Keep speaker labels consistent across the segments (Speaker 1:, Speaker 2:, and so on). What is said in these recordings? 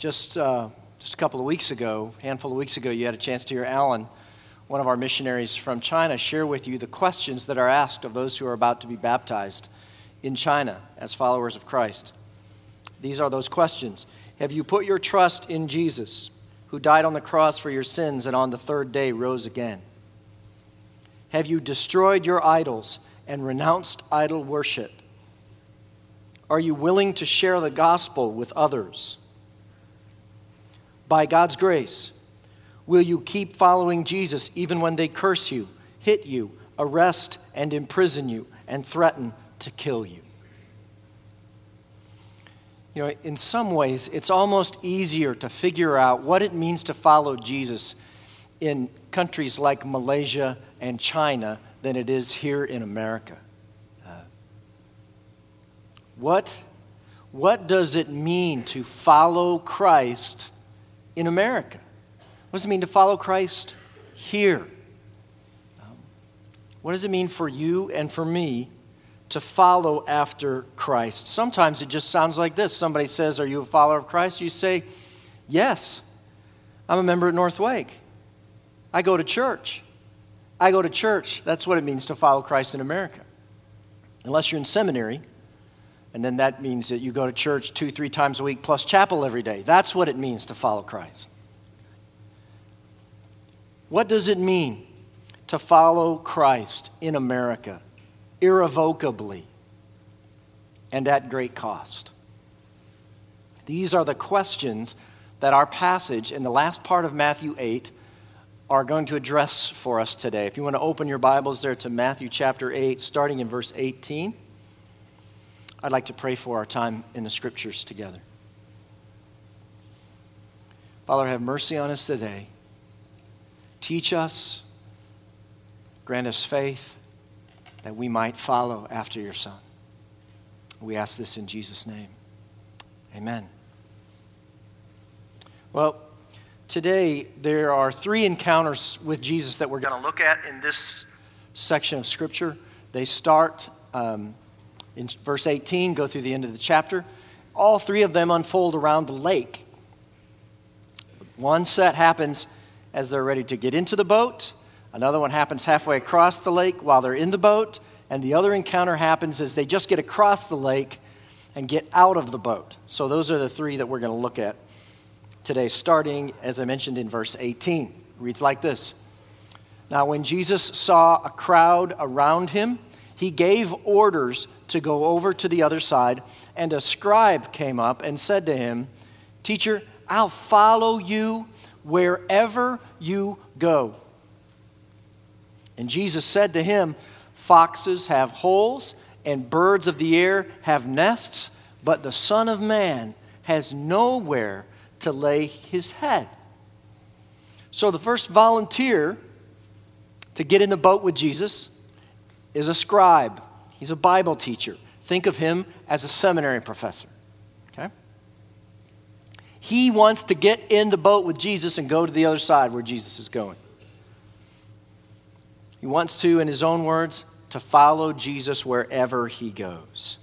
Speaker 1: Just, uh, just a couple of weeks ago, a handful of weeks ago, you had a chance to hear Alan, one of our missionaries from China, share with you the questions that are asked of those who are about to be baptized in China as followers of Christ. These are those questions Have you put your trust in Jesus, who died on the cross for your sins and on the third day rose again? Have you destroyed your idols and renounced idol worship? Are you willing to share the gospel with others? By God's grace? Will you keep following Jesus even when they curse you, hit you, arrest and imprison you, and threaten to kill you? You know, in some ways, it's almost easier to figure out what it means to follow Jesus in countries like Malaysia and China than it is here in America. Uh, what, what does it mean to follow Christ in America? What does it mean to follow Christ here? Um, what does it mean for you and for me to follow after Christ? Sometimes it just sounds like this. Somebody says, Are you a follower of Christ? You say, Yes. I'm a member at North Wake. I go to church. I go to church. That's what it means to follow Christ in America. Unless you're in seminary, and then that means that you go to church two, three times a week plus chapel every day. That's what it means to follow Christ. What does it mean to follow Christ in America irrevocably and at great cost? These are the questions that our passage in the last part of Matthew 8 are going to address for us today. If you want to open your Bibles there to Matthew chapter 8, starting in verse 18. I'd like to pray for our time in the scriptures together. Father, have mercy on us today. Teach us, grant us faith that we might follow after your Son. We ask this in Jesus' name. Amen. Well, today there are three encounters with Jesus that we're going to look at in this section of Scripture. They start um, in verse 18, go through the end of the chapter. All three of them unfold around the lake. One set happens as they're ready to get into the boat, another one happens halfway across the lake while they're in the boat, and the other encounter happens as they just get across the lake and get out of the boat. So, those are the three that we're going to look at today, starting, as I mentioned, in verse 18. It reads like this Now, when Jesus saw a crowd around him, he gave orders to go over to the other side, and a scribe came up and said to him, Teacher, I'll follow you wherever you go. And Jesus said to him, Foxes have holes, and birds of the air have nests, but the Son of Man has nowhere to lay his head. So the first volunteer to get in the boat with Jesus is a scribe, he's a Bible teacher. Think of him as a seminary professor. Okay? He wants to get in the boat with Jesus and go to the other side where Jesus is going. He wants to, in his own words, to follow Jesus wherever he goes.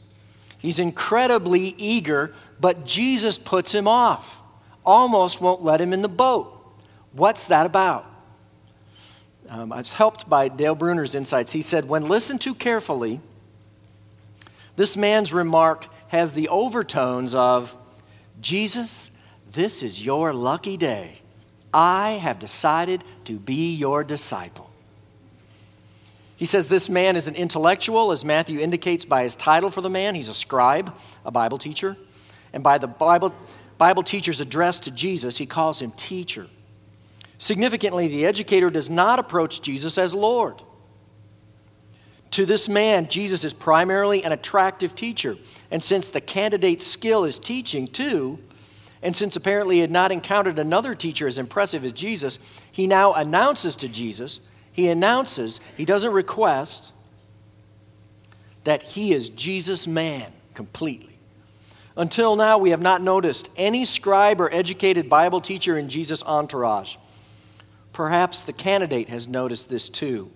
Speaker 1: He's incredibly eager, but Jesus puts him off, almost won't let him in the boat. What's that about? Um, I was helped by Dale Bruner's insights. He said, when listened to carefully, this man's remark has the overtones of, Jesus, this is your lucky day. I have decided to be your disciple. He says this man is an intellectual, as Matthew indicates by his title for the man. He's a scribe, a Bible teacher. And by the Bible, Bible teacher's address to Jesus, he calls him teacher. Significantly, the educator does not approach Jesus as Lord. To this man, Jesus is primarily an attractive teacher. And since the candidate's skill is teaching too, and since apparently he had not encountered another teacher as impressive as Jesus, he now announces to Jesus, he announces, he doesn't request, that he is Jesus' man completely. Until now, we have not noticed any scribe or educated Bible teacher in Jesus' entourage. Perhaps the candidate has noticed this too.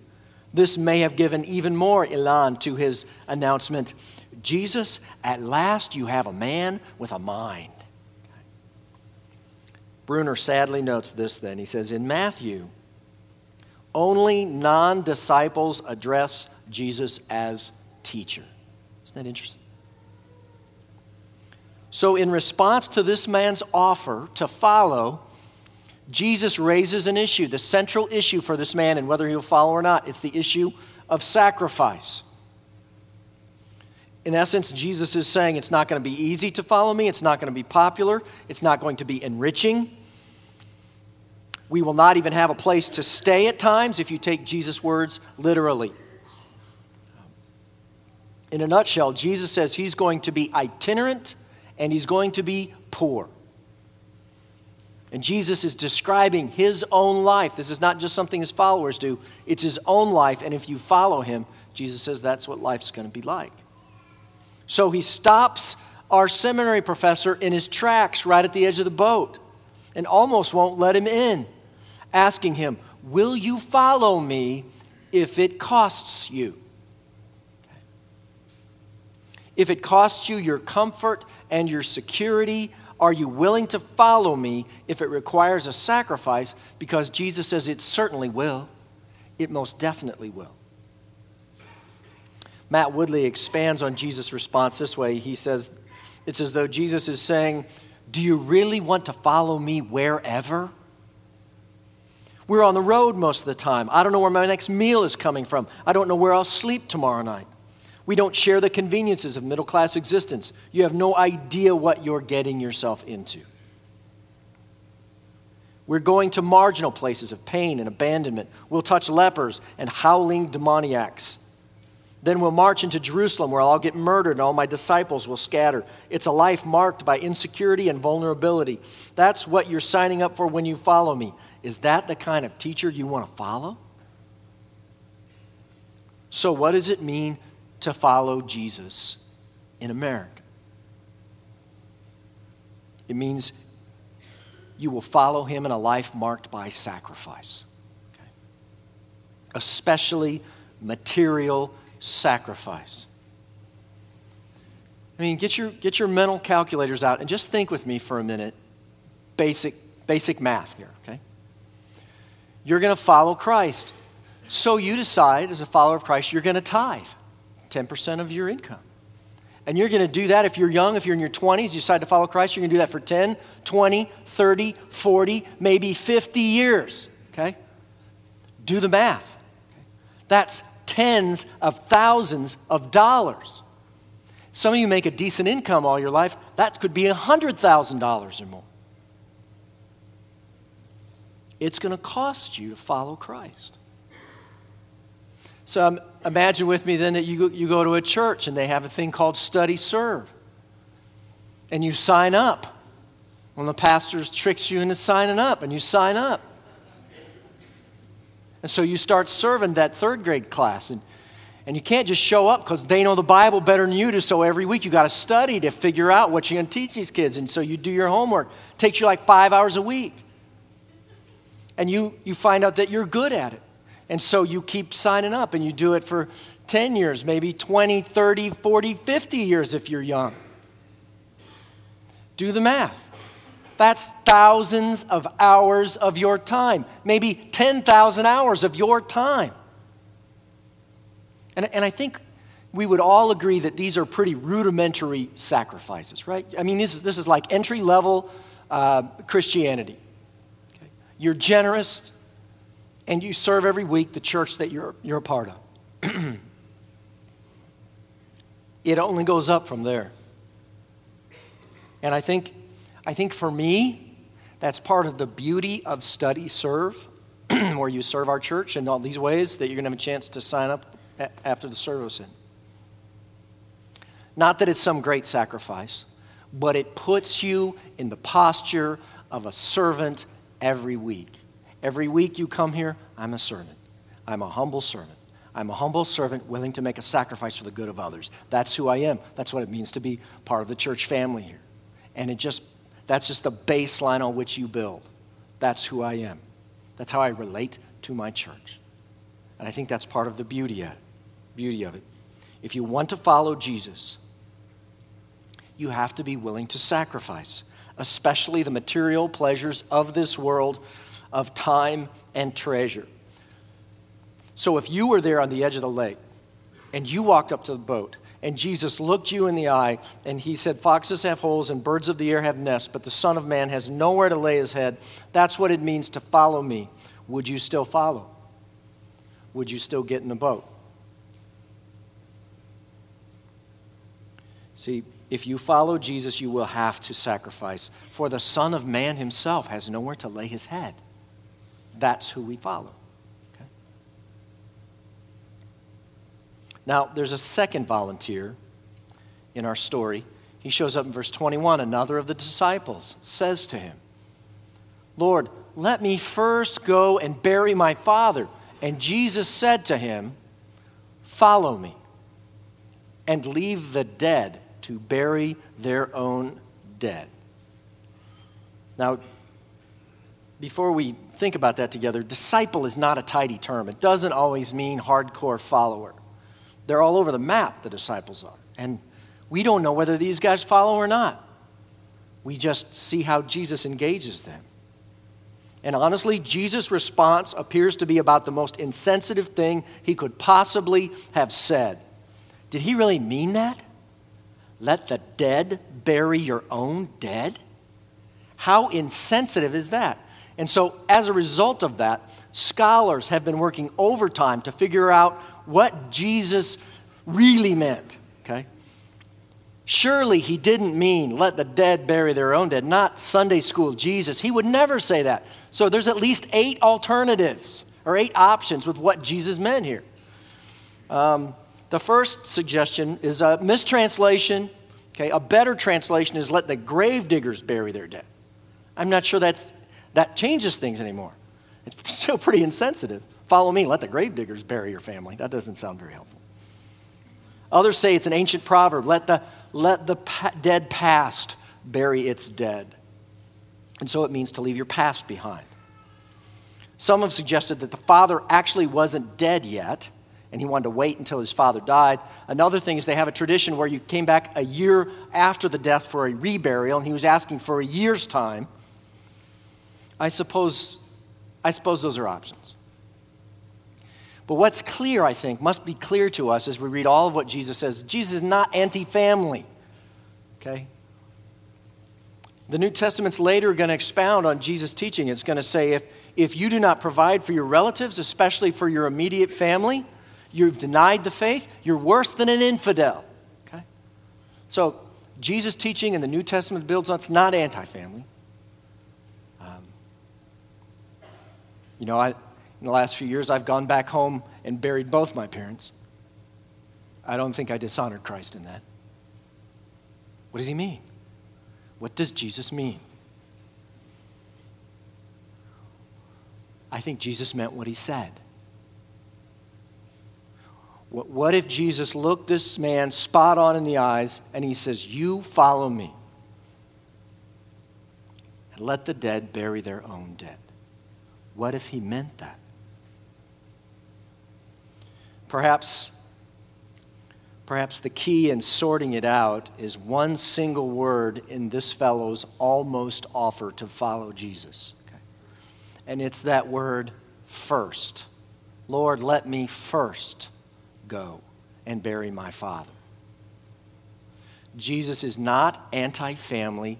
Speaker 1: This may have given even more elan to his announcement Jesus, at last you have a man with a mind. Bruner sadly notes this then. He says, In Matthew, only non disciples address Jesus as teacher. Isn't that interesting? So, in response to this man's offer to follow, Jesus raises an issue, the central issue for this man, and whether he'll follow or not. It's the issue of sacrifice. In essence, Jesus is saying it's not going to be easy to follow me, it's not going to be popular, it's not going to be enriching. We will not even have a place to stay at times if you take Jesus' words literally. In a nutshell, Jesus says he's going to be itinerant and he's going to be poor. And Jesus is describing his own life. This is not just something his followers do, it's his own life. And if you follow him, Jesus says that's what life's going to be like. So he stops our seminary professor in his tracks right at the edge of the boat and almost won't let him in, asking him, Will you follow me if it costs you? If it costs you your comfort and your security, are you willing to follow me if it requires a sacrifice? Because Jesus says it certainly will. It most definitely will. Matt Woodley expands on Jesus' response this way. He says, It's as though Jesus is saying, Do you really want to follow me wherever? We're on the road most of the time. I don't know where my next meal is coming from. I don't know where I'll sleep tomorrow night. We don't share the conveniences of middle class existence. You have no idea what you're getting yourself into. We're going to marginal places of pain and abandonment. We'll touch lepers and howling demoniacs. Then we'll march into Jerusalem where I'll get murdered and all my disciples will scatter. It's a life marked by insecurity and vulnerability. That's what you're signing up for when you follow me. Is that the kind of teacher you want to follow? So, what does it mean to follow Jesus in America. It means you will follow him in a life marked by sacrifice, okay? especially material sacrifice. I mean, get your, get your mental calculators out and just think with me for a minute. Basic, basic math here, okay? You're going to follow Christ. So you decide, as a follower of Christ, you're going to tithe. 10% of your income. And you're going to do that if you're young, if you're in your 20s, you decide to follow Christ, you're going to do that for 10, 20, 30, 40, maybe 50 years. Okay? Do the math. That's tens of thousands of dollars. Some of you make a decent income all your life, that could be $100,000 or more. It's going to cost you to follow Christ. So um, imagine with me then that you you go to a church and they have a thing called study serve. And you sign up. When the pastor tricks you into signing up, and you sign up. And so you start serving that third grade class. And, and you can't just show up because they know the Bible better than you do. So every week you got to study to figure out what you're going to teach these kids. And so you do your homework. It takes you like five hours a week. And you, you find out that you're good at it. And so you keep signing up and you do it for 10 years, maybe 20, 30, 40, 50 years if you're young. Do the math. That's thousands of hours of your time, maybe 10,000 hours of your time. And, and I think we would all agree that these are pretty rudimentary sacrifices, right? I mean, this is, this is like entry level uh, Christianity. Okay? You're generous, and you serve every week the church that you're, you're a part of. it only goes up from there. And I think, I think for me, that's part of the beauty of study serve, where you serve our church in all these ways that you're going to have a chance to sign up after the service in. Not that it's some great sacrifice, but it puts you in the posture of a servant every week. Every week you come here, I'm a servant. I'm a humble servant. I'm a humble servant willing to make a sacrifice for the good of others. That's who I am. That's what it means to be part of the church family here. And it just that's just the baseline on which you build. That's who I am. That's how I relate to my church. And I think that's part of the beauty of it. Beauty of it. If you want to follow Jesus, you have to be willing to sacrifice. especially the material pleasures of this world, of time and treasure. So if you were there on the edge of the lake and you walked up to the boat and Jesus looked you in the eye and he said, Foxes have holes and birds of the air have nests, but the Son of Man has nowhere to lay his head. That's what it means to follow me. Would you still follow? Would you still get in the boat? See, if you follow Jesus, you will have to sacrifice, for the Son of Man himself has nowhere to lay his head. That's who we follow. Okay? Now, there's a second volunteer in our story. He shows up in verse 21. Another of the disciples says to him, Lord, let me first go and bury my father. And Jesus said to him, Follow me and leave the dead to bury their own dead. Now, before we think about that together, disciple is not a tidy term. It doesn't always mean hardcore follower. They're all over the map, the disciples are. And we don't know whether these guys follow or not. We just see how Jesus engages them. And honestly, Jesus' response appears to be about the most insensitive thing he could possibly have said. Did he really mean that? Let the dead bury your own dead? How insensitive is that? And so, as a result of that, scholars have been working overtime to figure out what Jesus really meant. Okay? Surely he didn't mean let the dead bury their own dead, not Sunday school Jesus. He would never say that. So there's at least eight alternatives or eight options with what Jesus meant here. Um, the first suggestion is a mistranslation. Okay, a better translation is let the grave diggers bury their dead. I'm not sure that's, that changes things anymore. It's still pretty insensitive. Follow me, let the grave diggers bury your family. That doesn't sound very helpful. Others say it's an ancient proverb let the, let the pa- dead past bury its dead. And so it means to leave your past behind. Some have suggested that the father actually wasn't dead yet and he wanted to wait until his father died. Another thing is they have a tradition where you came back a year after the death for a reburial, and he was asking for a year's time. I suppose, I suppose those are options. But what's clear, I think, must be clear to us as we read all of what Jesus says. Jesus is not anti family. Okay? The New Testament's later going to expound on Jesus' teaching. It's going to say if, if you do not provide for your relatives, especially for your immediate family, You've denied the faith. You're worse than an infidel. Okay? So, Jesus' teaching in the New Testament builds on it's not anti family. You know, I, in the last few years, I've gone back home and buried both my parents. I don't think I dishonored Christ in that. What does he mean? What does Jesus mean? I think Jesus meant what he said. What if Jesus looked this man spot on in the eyes and he says, You follow me? And let the dead bury their own dead. What if he meant that? Perhaps, perhaps the key in sorting it out is one single word in this fellow's almost offer to follow Jesus. Okay? And it's that word first. Lord, let me first go and bury my father. Jesus is not anti family,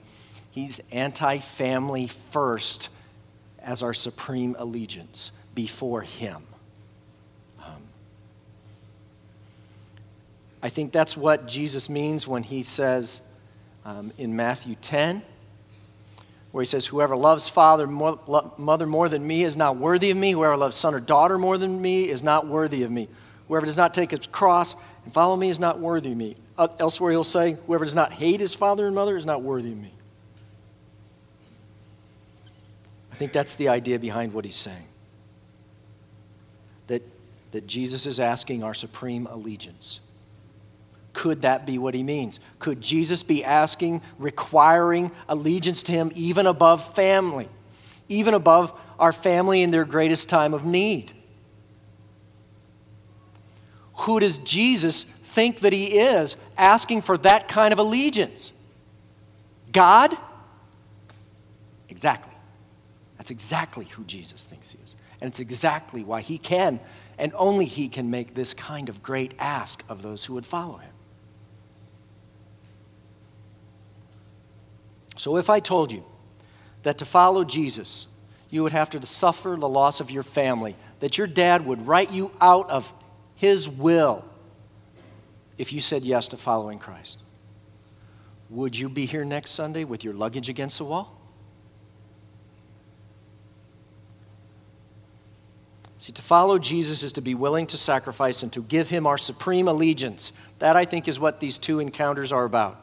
Speaker 1: he's anti family first as our supreme allegiance before him. Um, I think that's what Jesus means when he says um, in Matthew 10, where he says, Whoever loves father, more, mother more than me is not worthy of me. Whoever loves son or daughter more than me is not worthy of me. Whoever does not take his cross and follow me is not worthy of me. Uh, elsewhere, he'll say, Whoever does not hate his father and mother is not worthy of me. I think that's the idea behind what he's saying. That, that Jesus is asking our supreme allegiance. Could that be what he means? Could Jesus be asking, requiring allegiance to him even above family, even above our family in their greatest time of need? Who does Jesus think that he is asking for that kind of allegiance? God? Exactly. That's exactly who Jesus thinks he is. And it's exactly why he can, and only he can make this kind of great ask of those who would follow him. So if I told you that to follow Jesus, you would have to suffer the loss of your family, that your dad would write you out of his will if you said yes to following Christ, would you be here next Sunday with your luggage against the wall? See, to follow Jesus is to be willing to sacrifice and to give him our supreme allegiance. That, I think, is what these two encounters are about.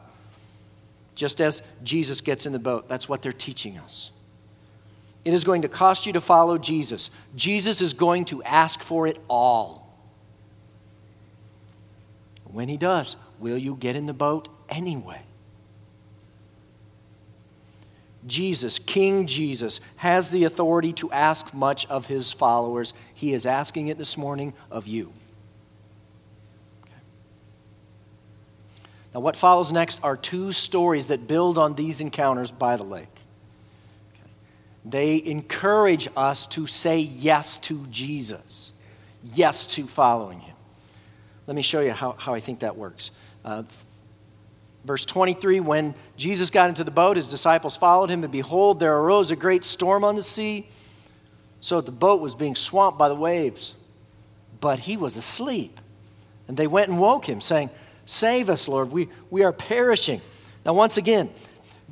Speaker 1: Just as Jesus gets in the boat, that's what they're teaching us. It is going to cost you to follow Jesus. Jesus is going to ask for it all. When he does, will you get in the boat anyway? Jesus, King Jesus, has the authority to ask much of his followers. He is asking it this morning of you. Now, what follows next are two stories that build on these encounters by the lake. They encourage us to say yes to Jesus, yes to following him. Let me show you how, how I think that works. Uh, Verse 23 When Jesus got into the boat, his disciples followed him, and behold, there arose a great storm on the sea, so the boat was being swamped by the waves. But he was asleep. And they went and woke him, saying, Save us, Lord, we, we are perishing. Now, once again,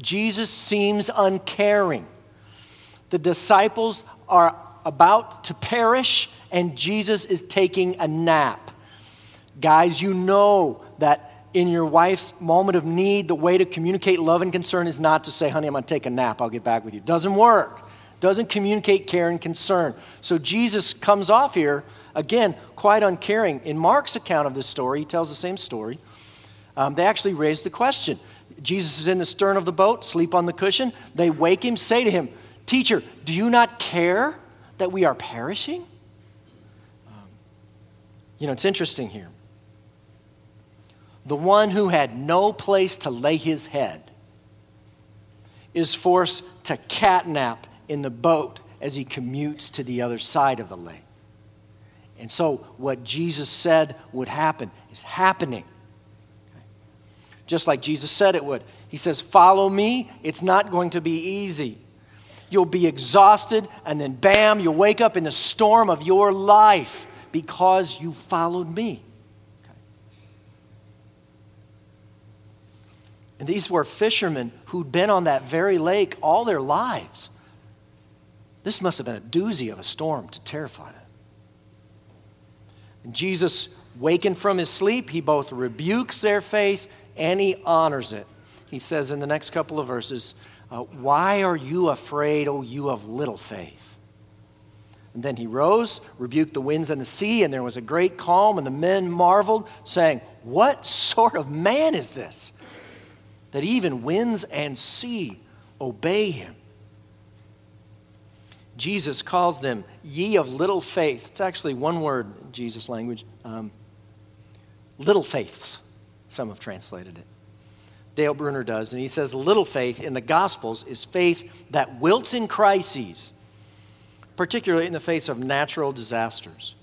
Speaker 1: Jesus seems uncaring. The disciples are about to perish, and Jesus is taking a nap. Guys, you know that in your wife's moment of need, the way to communicate love and concern is not to say, honey, I'm going to take a nap, I'll get back with you. Doesn't work. Doesn't communicate care and concern. So Jesus comes off here, again, quite uncaring. In Mark's account of this story, he tells the same story. Um, they actually raise the question. Jesus is in the stern of the boat, sleep on the cushion. They wake him, say to him, Teacher, do you not care that we are perishing? Um, you know, it's interesting here the one who had no place to lay his head, is forced to catnap in the boat as he commutes to the other side of the lake. And so, what Jesus said would happen is happening. Just like Jesus said it would. He says, Follow me. It's not going to be easy. You'll be exhausted, and then bam, you'll wake up in the storm of your life because you followed me. And these were fishermen who'd been on that very lake all their lives. This must have been a doozy of a storm to terrify them. And Jesus, wakened from his sleep, he both rebukes their faith and he honors it. He says in the next couple of verses, uh, Why are you afraid, O you of little faith? And then he rose, rebuked the winds and the sea, and there was a great calm, and the men marveled, saying, What sort of man is this? That even winds and sea obey him. Jesus calls them ye of little faith. It's actually one word in Jesus' language. Um, little faiths, some have translated it. Dale Bruner does, and he says little faith in the Gospels is faith that wilts in crises, particularly in the face of natural disasters.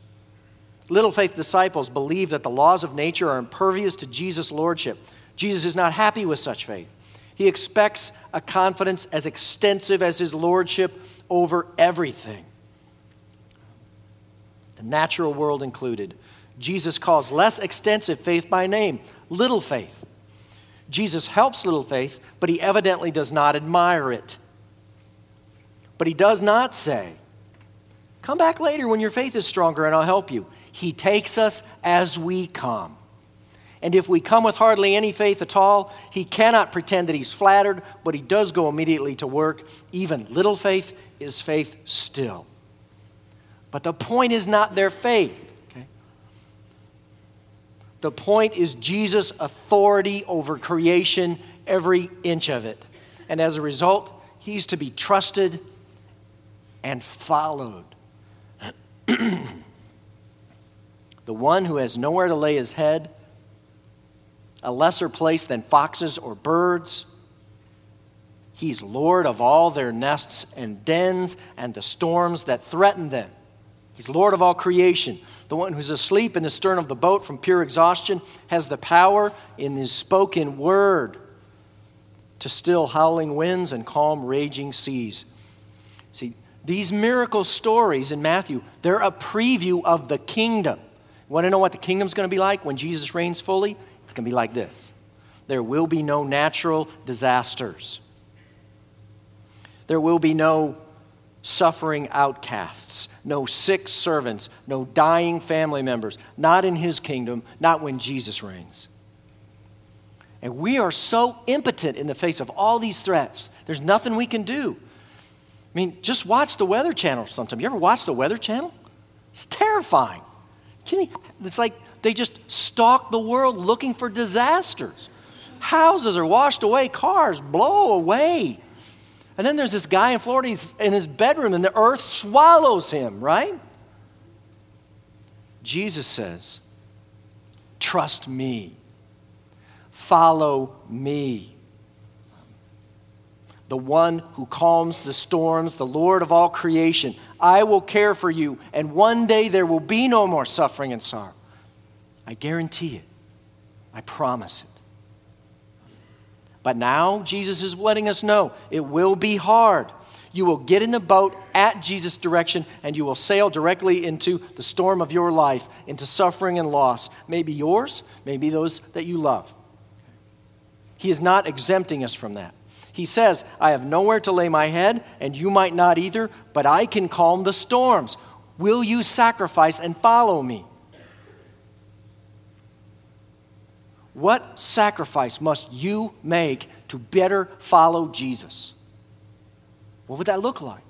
Speaker 1: Little faith disciples believe that the laws of nature are impervious to Jesus' lordship. Jesus is not happy with such faith. He expects a confidence as extensive as his lordship over everything, the natural world included. Jesus calls less extensive faith by name little faith. Jesus helps little faith, but he evidently does not admire it. But he does not say, Come back later when your faith is stronger and I'll help you. He takes us as we come. And if we come with hardly any faith at all, he cannot pretend that he's flattered, but he does go immediately to work. Even little faith is faith still. But the point is not their faith. Okay? The point is Jesus' authority over creation, every inch of it. And as a result, he's to be trusted and followed. the one who has nowhere to lay his head a lesser place than foxes or birds, He's Lord of all their nests and dens and the storms that threaten them. He's Lord of all creation. The one who's asleep in the stern of the boat from pure exhaustion has the power in his spoken word to still howling winds and calm raging seas. See, these miracle stories in Matthew, they're a preview of the kingdom. Want to know what the kingdom's going to be like when Jesus reigns fully? It's going to be like this there will be no natural disasters. There will be no suffering outcasts, no sick servants, no dying family members. Not in his kingdom, not when Jesus reigns. And we are so impotent in the face of all these threats. There's nothing we can do. I mean, just watch the Weather Channel sometime. You ever watch the Weather Channel? It's terrifying. It's like they just stalk the world looking for disasters. Houses are washed away, cars blow away. And then there's this guy in Florida, he's in his bedroom, and the earth swallows him, right? Jesus says, Trust me, follow me. The one who calms the storms, the Lord of all creation. I will care for you, and one day there will be no more suffering and sorrow. I guarantee it. I promise it. But now Jesus is letting us know it will be hard. You will get in the boat at Jesus' direction and you will sail directly into the storm of your life, into suffering and loss. Maybe yours, maybe those that you love. He is not exempting us from that. He says, I have nowhere to lay my head, and you might not either, but I can calm the storms. Will you sacrifice and follow me? What sacrifice must you make to better follow Jesus? What would that look like?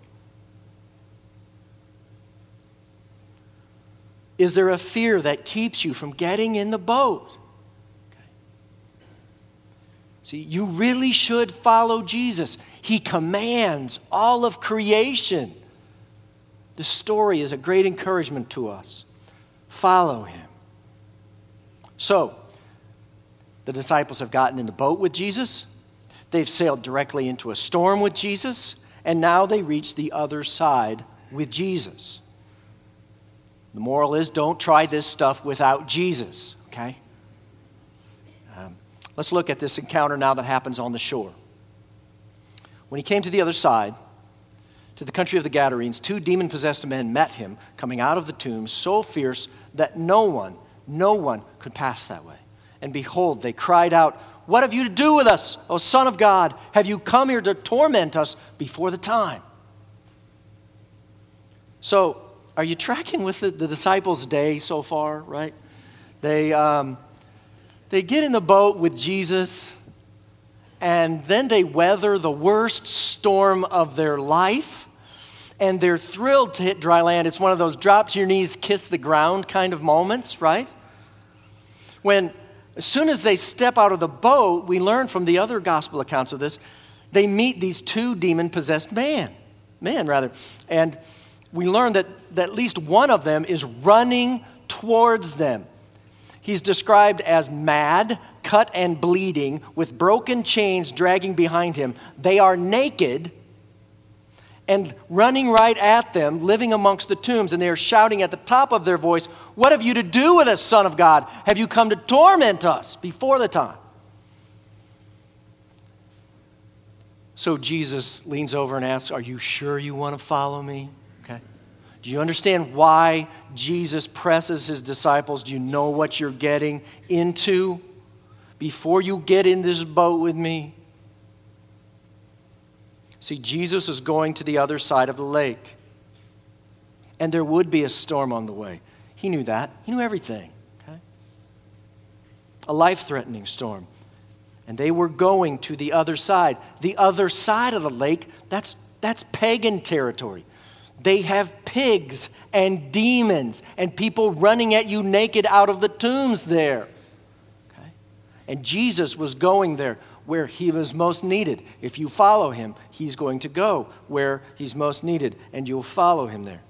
Speaker 1: Is there a fear that keeps you from getting in the boat? See, you really should follow Jesus. He commands all of creation. The story is a great encouragement to us. Follow him. So, the disciples have gotten in the boat with Jesus, they've sailed directly into a storm with Jesus, and now they reach the other side with Jesus. The moral is don't try this stuff without Jesus, okay? Um, let's look at this encounter now that happens on the shore. When he came to the other side, to the country of the Gadarenes, two demon possessed men met him coming out of the tomb, so fierce that no one, no one could pass that way. And behold, they cried out, What have you to do with us, O Son of God? Have you come here to torment us before the time? So, are you tracking with the, the disciples' day so far, right? They, um, they get in the boat with Jesus, and then they weather the worst storm of their life, and they're thrilled to hit dry land. It's one of those drop to your knees, kiss the ground kind of moments, right? When as soon as they step out of the boat, we learn from the other gospel accounts of this, they meet these two demon possessed men, men rather. And we learn that, that at least one of them is running towards them. He's described as mad, cut and bleeding, with broken chains dragging behind him. They are naked and running right at them, living amongst the tombs, and they are shouting at the top of their voice, What have you to do with us, Son of God? Have you come to torment us before the time? So Jesus leans over and asks, Are you sure you want to follow me? Okay. Do you understand why Jesus presses his disciples? Do you know what you're getting into before you get in this boat with me? See, Jesus is going to the other side of the lake. And there would be a storm on the way. He knew that. He knew everything. Okay? A life threatening storm. And they were going to the other side. The other side of the lake, that's, that's pagan territory. They have pigs and demons and people running at you naked out of the tombs there. Okay? And Jesus was going there where he was most needed. If you follow him, he's going to go where he's most needed, and you'll follow him there.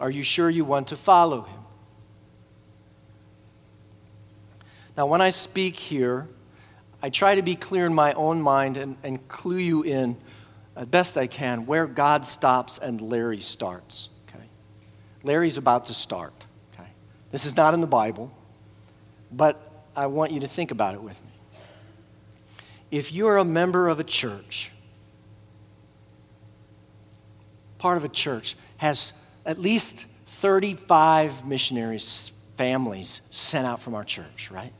Speaker 1: Are you sure you want to follow him? Now, when I speak here, I try to be clear in my own mind and, and clue you in as best I can where God stops and Larry starts. Okay? Larry's about to start. Okay? This is not in the Bible, but I want you to think about it with me. If you're a member of a church, part of a church, has at least 35 missionaries, families sent out from our church, right?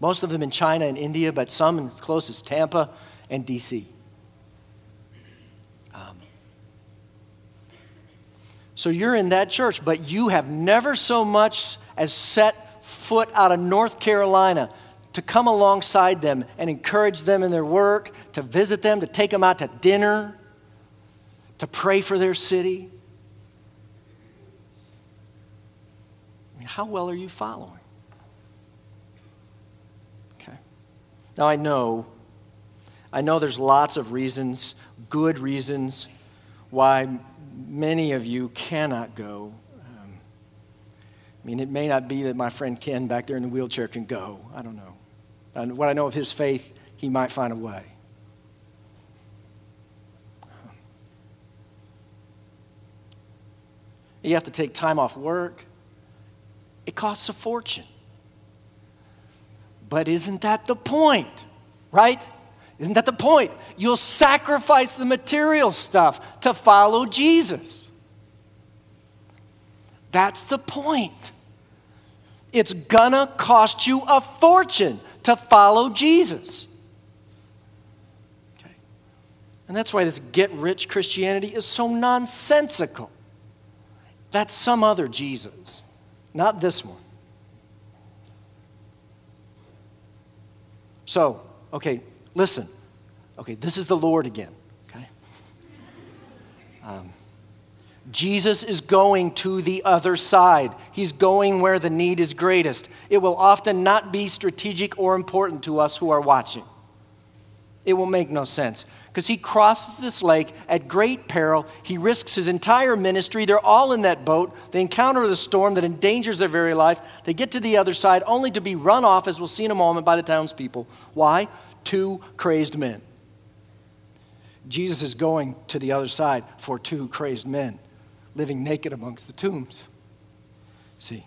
Speaker 1: Most of them in China and India, but some as close as Tampa and DC. Um, so you're in that church, but you have never so much as set foot out of North Carolina to come alongside them and encourage them in their work, to visit them, to take them out to dinner, to pray for their city. I mean, how well are you following? Okay. Now, I know, I know there's lots of reasons, good reasons, why many of you cannot go. Um, I mean, it may not be that my friend Ken back there in the wheelchair can go. I don't know. And what I know of his faith, he might find a way. You have to take time off work. It costs a fortune. But isn't that the point? Right? Isn't that the point? You'll sacrifice the material stuff to follow Jesus. That's the point. It's gonna cost you a fortune to follow Jesus. Okay. And that's why this get rich Christianity is so nonsensical. That's some other Jesus, not this one. So, okay, listen. Okay, this is the Lord again, okay? Um, Jesus is going to the other side. He's going where the need is greatest. It will often not be strategic or important to us who are watching. It will make no sense because he crosses this lake at great peril. He risks his entire ministry. They're all in that boat. They encounter the storm that endangers their very life. They get to the other side only to be run off, as we'll see in a moment, by the townspeople. Why? Two crazed men. Jesus is going to the other side for two crazed men living naked amongst the tombs. See?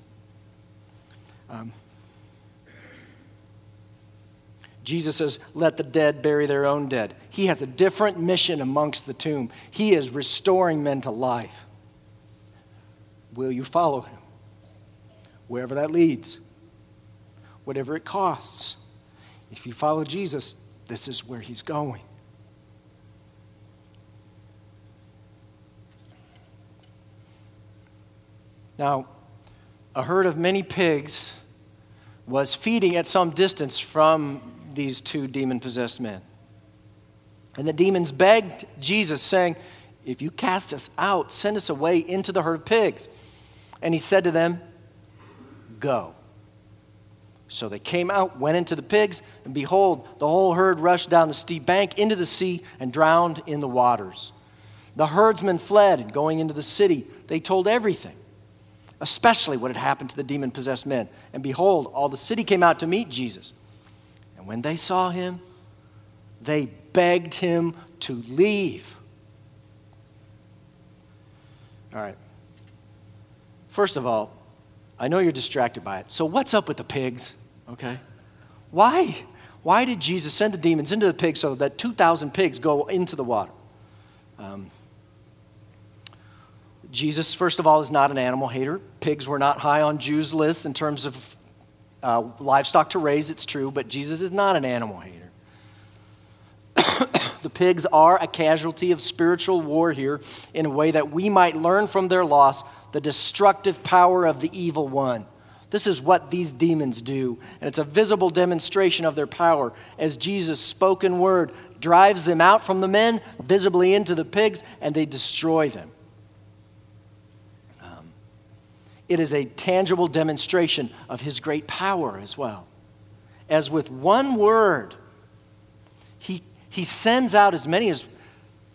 Speaker 1: Um, Jesus says, Let the dead bury their own dead. He has a different mission amongst the tomb. He is restoring men to life. Will you follow him? Wherever that leads, whatever it costs. If you follow Jesus, this is where he's going. Now, a herd of many pigs was feeding at some distance from these two demon possessed men. And the demons begged Jesus, saying, If you cast us out, send us away into the herd of pigs. And he said to them, Go. So they came out, went into the pigs, and behold, the whole herd rushed down the steep bank into the sea and drowned in the waters. The herdsmen fled, and going into the city, they told everything, especially what had happened to the demon possessed men. And behold, all the city came out to meet Jesus. And when they saw him, they begged him to leave. All right. First of all, I know you're distracted by it. So, what's up with the pigs? Okay? Why? Why did Jesus send the demons into the pigs so that 2,000 pigs go into the water? Um, Jesus, first of all, is not an animal hater. Pigs were not high on Jews' lists in terms of uh, livestock to raise, it's true, but Jesus is not an animal hater. the pigs are a casualty of spiritual war here in a way that we might learn from their loss the destructive power of the evil one. This is what these demons do, and it's a visible demonstration of their power as Jesus' spoken word drives them out from the men, visibly into the pigs, and they destroy them. It is a tangible demonstration of his great power as well. As with one word, he, he sends out as many as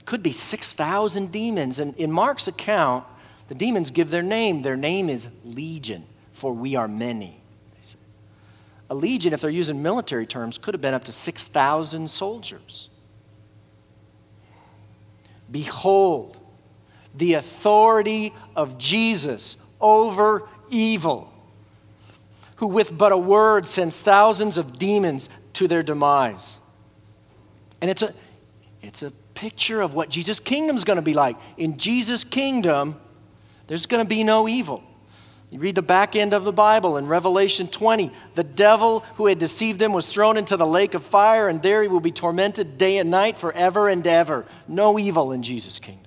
Speaker 1: could be 6,000 demons. And in Mark's account, the demons give their name. Their name is Legion, for we are many. A legion, if they're using military terms, could have been up to 6,000 soldiers. Behold, the authority of Jesus over evil, who with but a word sends thousands of demons to their demise. And it's a, it's a picture of what Jesus' kingdom is going to be like. In Jesus' kingdom, there's going to be no evil. You read the back end of the Bible in Revelation 20. The devil who had deceived them was thrown into the lake of fire, and there he will be tormented day and night forever and ever. No evil in Jesus' kingdom.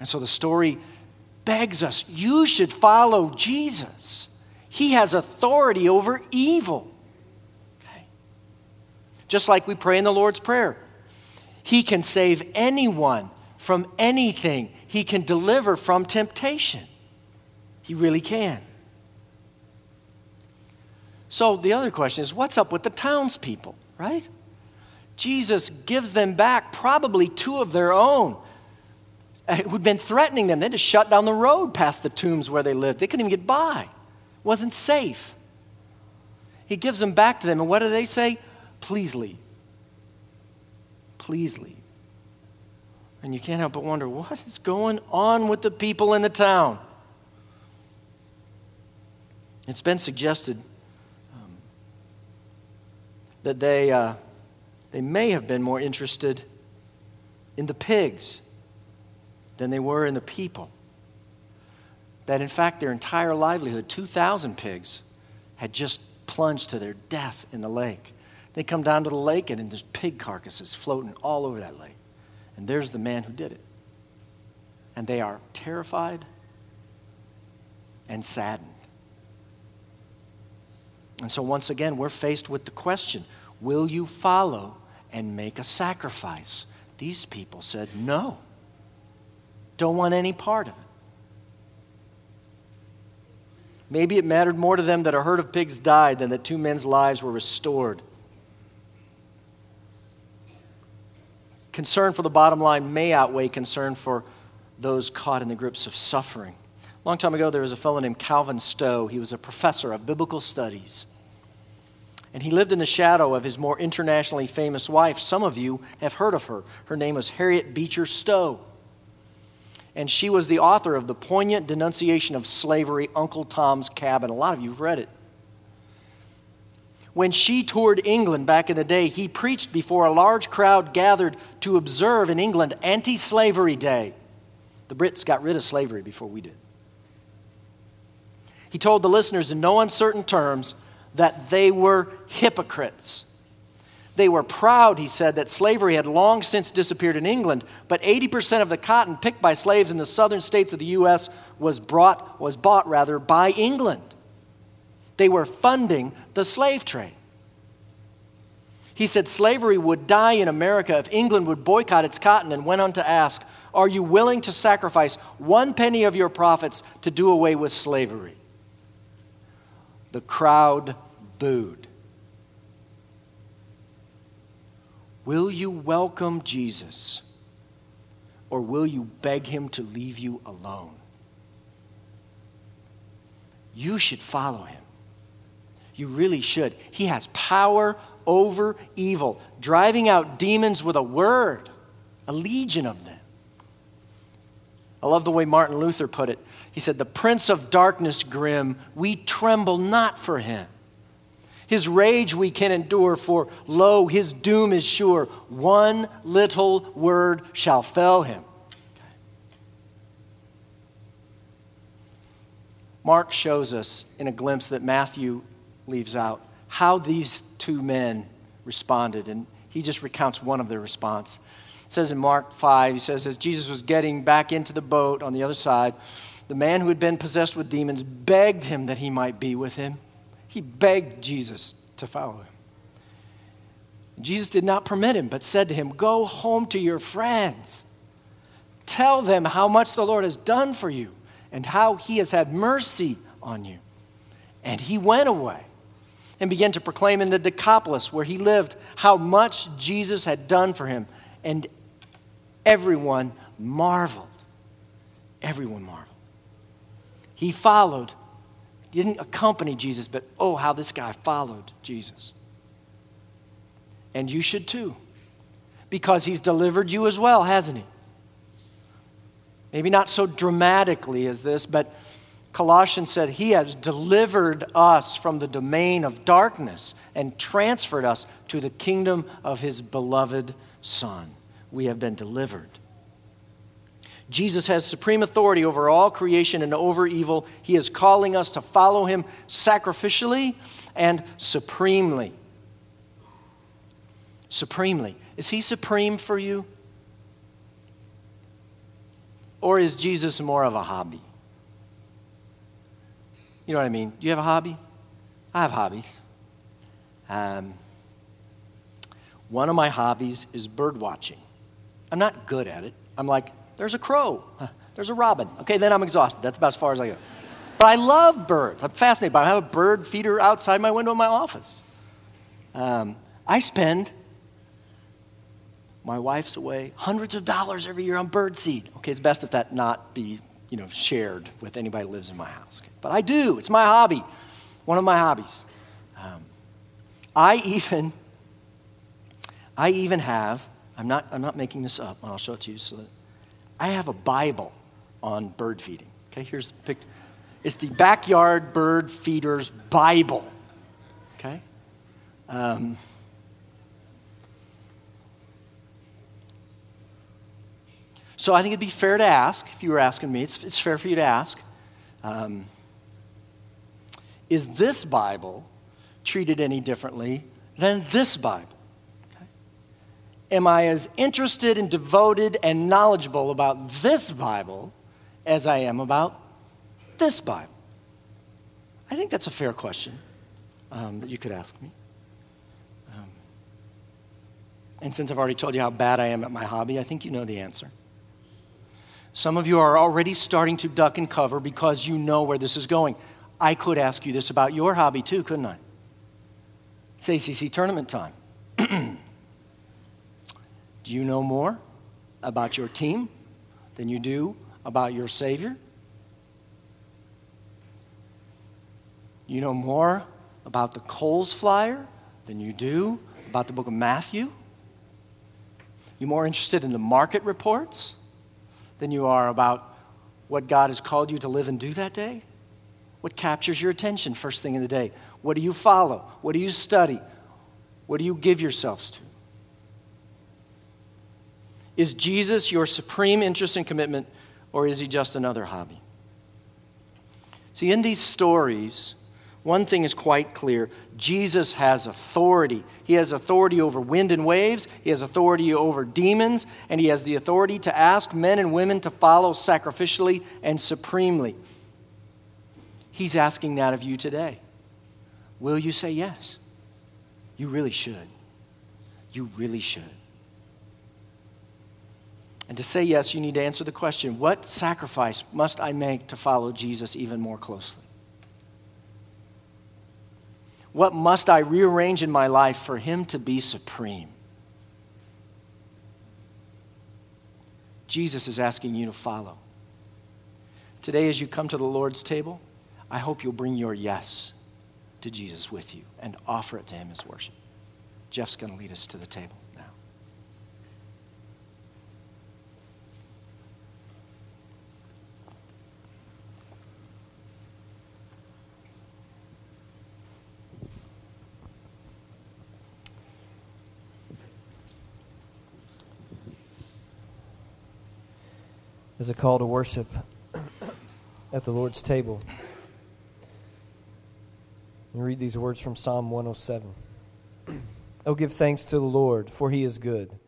Speaker 1: And so the story begs us you should follow Jesus. He has authority over evil. Okay? Just like we pray in the Lord's Prayer, He can save anyone from anything he can deliver from temptation. He really can. So the other question is what's up with the townspeople, right? Jesus gives them back probably two of their own who'd been threatening them. They to shut down the road past the tombs where they lived. They couldn't even get by. It wasn't safe. He gives them back to them, and what do they say? Please leave. Please leave. And you can't help but wonder what is going on with the people in the town? It's been suggested um, that they, uh, they may have been more interested in the pigs than they were in the people. That in fact, their entire livelihood, 2,000 pigs, had just plunged to their death in the lake. They come down to the lake, and there's pig carcasses floating all over that lake. And there's the man who did it. And they are terrified and saddened. And so, once again, we're faced with the question will you follow and make a sacrifice? These people said, no. Don't want any part of it. Maybe it mattered more to them that a herd of pigs died than that two men's lives were restored. concern for the bottom line may outweigh concern for those caught in the grips of suffering. A long time ago, there was a fellow named Calvin Stowe. He was a professor of biblical studies. And he lived in the shadow of his more internationally famous wife. Some of you have heard of her. Her name was Harriet Beecher Stowe. And she was the author of the poignant denunciation of slavery, Uncle Tom's Cabin. A lot of you have read it. When she toured England back in the day, he preached before a large crowd gathered to observe in England Anti Slavery Day. The Brits got rid of slavery before we did. He told the listeners in no uncertain terms that they were hypocrites. They were proud, he said, that slavery had long since disappeared in England, but 80% of the cotton picked by slaves in the southern states of the U.S. was, brought, was bought rather by England. They were funding the slave trade. He said slavery would die in America if England would boycott its cotton and went on to ask, Are you willing to sacrifice one penny of your profits to do away with slavery? The crowd booed. Will you welcome Jesus or will you beg him to leave you alone? You should follow him. You really should. He has power over evil, driving out demons with a word, a legion of them. I love the way Martin Luther put it. He said, The prince of darkness grim, we tremble not for him. His rage we can endure, for lo, his doom is sure. One little word shall fell him. Mark shows us in a glimpse that Matthew leaves out how these two men responded. And he just recounts one of their response. It says in Mark 5, he says, as Jesus was getting back into the boat on the other side, the man who had been possessed with demons begged him that he might be with him. He begged Jesus to follow him. Jesus did not permit him, but said to him, Go home to your friends. Tell them how much the Lord has done for you and how he has had mercy on you. And he went away and began to proclaim in the Decapolis where he lived how much Jesus had done for him. And everyone marveled. Everyone marveled. He followed didn't accompany Jesus, but oh, how this guy followed Jesus. And you should too, because he's delivered you as well, hasn't he? Maybe not so dramatically as this, but Colossians said, He has delivered us from the domain of darkness and transferred us to the kingdom of His beloved Son. We have been delivered. Jesus has supreme authority over all creation and over evil. He is calling us to follow Him sacrificially and supremely. Supremely. Is He supreme for you? Or is Jesus more of a hobby? You know what I mean? Do you have a hobby? I have hobbies. Um, one of my hobbies is bird watching. I'm not good at it. I'm like, there's a crow, there's a robin. Okay, then I'm exhausted. That's about as far as I go. But I love birds. I'm fascinated by them. I have a bird feeder outside my window in my office. Um, I spend, my wife's away, hundreds of dollars every year on bird seed. Okay, it's best if that not be you know, shared with anybody who lives in my house. Okay? But I do. It's my hobby, one of my hobbies. Um, I even, I even have, I'm not, I'm not making this up, and I'll show it to you. So I have a Bible on bird feeding. Okay, here's the picture. It's the Backyard Bird Feeders Bible. Okay? Um, So I think it'd be fair to ask, if you were asking me, it's, it's fair for you to ask um, Is this Bible treated any differently than this Bible? Am I as interested and devoted and knowledgeable about this Bible as I am about this Bible? I think that's a fair question um, that you could ask me. Um, and since I've already told you how bad I am at my hobby, I think you know the answer. Some of you are already starting to duck and cover because you know where this is going. I could ask you this about your hobby too, couldn't I? It's ACC tournament time. Do you know more about your team than you do about your Savior? You know more about the Kohl's flyer than you do about the book of Matthew? You're more interested in the market reports than you are about what God has called you to live and do that day? What captures your attention first thing in the day? What do you follow? What do you study? What do you give yourselves to? Is Jesus your supreme interest and commitment, or is he just another hobby? See, in these stories, one thing is quite clear Jesus has authority. He has authority over wind and waves, he has authority over demons, and he has the authority to ask men and women to follow sacrificially and supremely. He's asking that of you today. Will you say yes? You really should. You really should. And to say yes, you need to answer the question what sacrifice must I make to follow Jesus even more closely? What must I rearrange in my life for Him to be supreme? Jesus is asking you to follow. Today, as you come to the Lord's table, I hope you'll bring your yes to Jesus with you and offer it to Him as worship. Jeff's going to lead us to the table.
Speaker 2: As a call to worship at the Lord's table. And read these words from Psalm 107. oh, give thanks to the Lord, for he is good,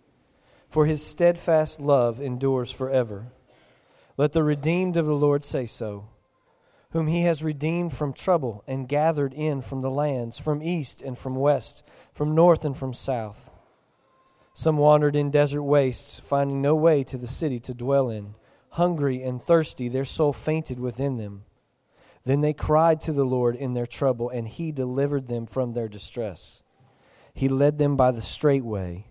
Speaker 2: for his steadfast love endures forever. Let the redeemed of the Lord say so, whom he has redeemed from trouble and gathered in from the lands, from east and from west, from north and from south. Some wandered in desert wastes, finding no way to the city to dwell in. Hungry and thirsty, their soul fainted within them. Then they cried to the Lord in their trouble, and he delivered them from their distress. He led them by the straight way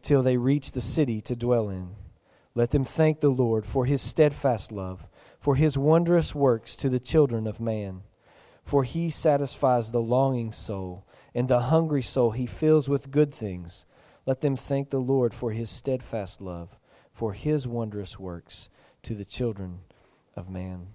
Speaker 2: till they reached the city to dwell in. Let them thank the Lord for his steadfast love, for his wondrous works to the children of man. For he satisfies the longing soul, and the hungry soul he fills with good things. Let them thank the Lord for his steadfast love, for his wondrous works to the children of man.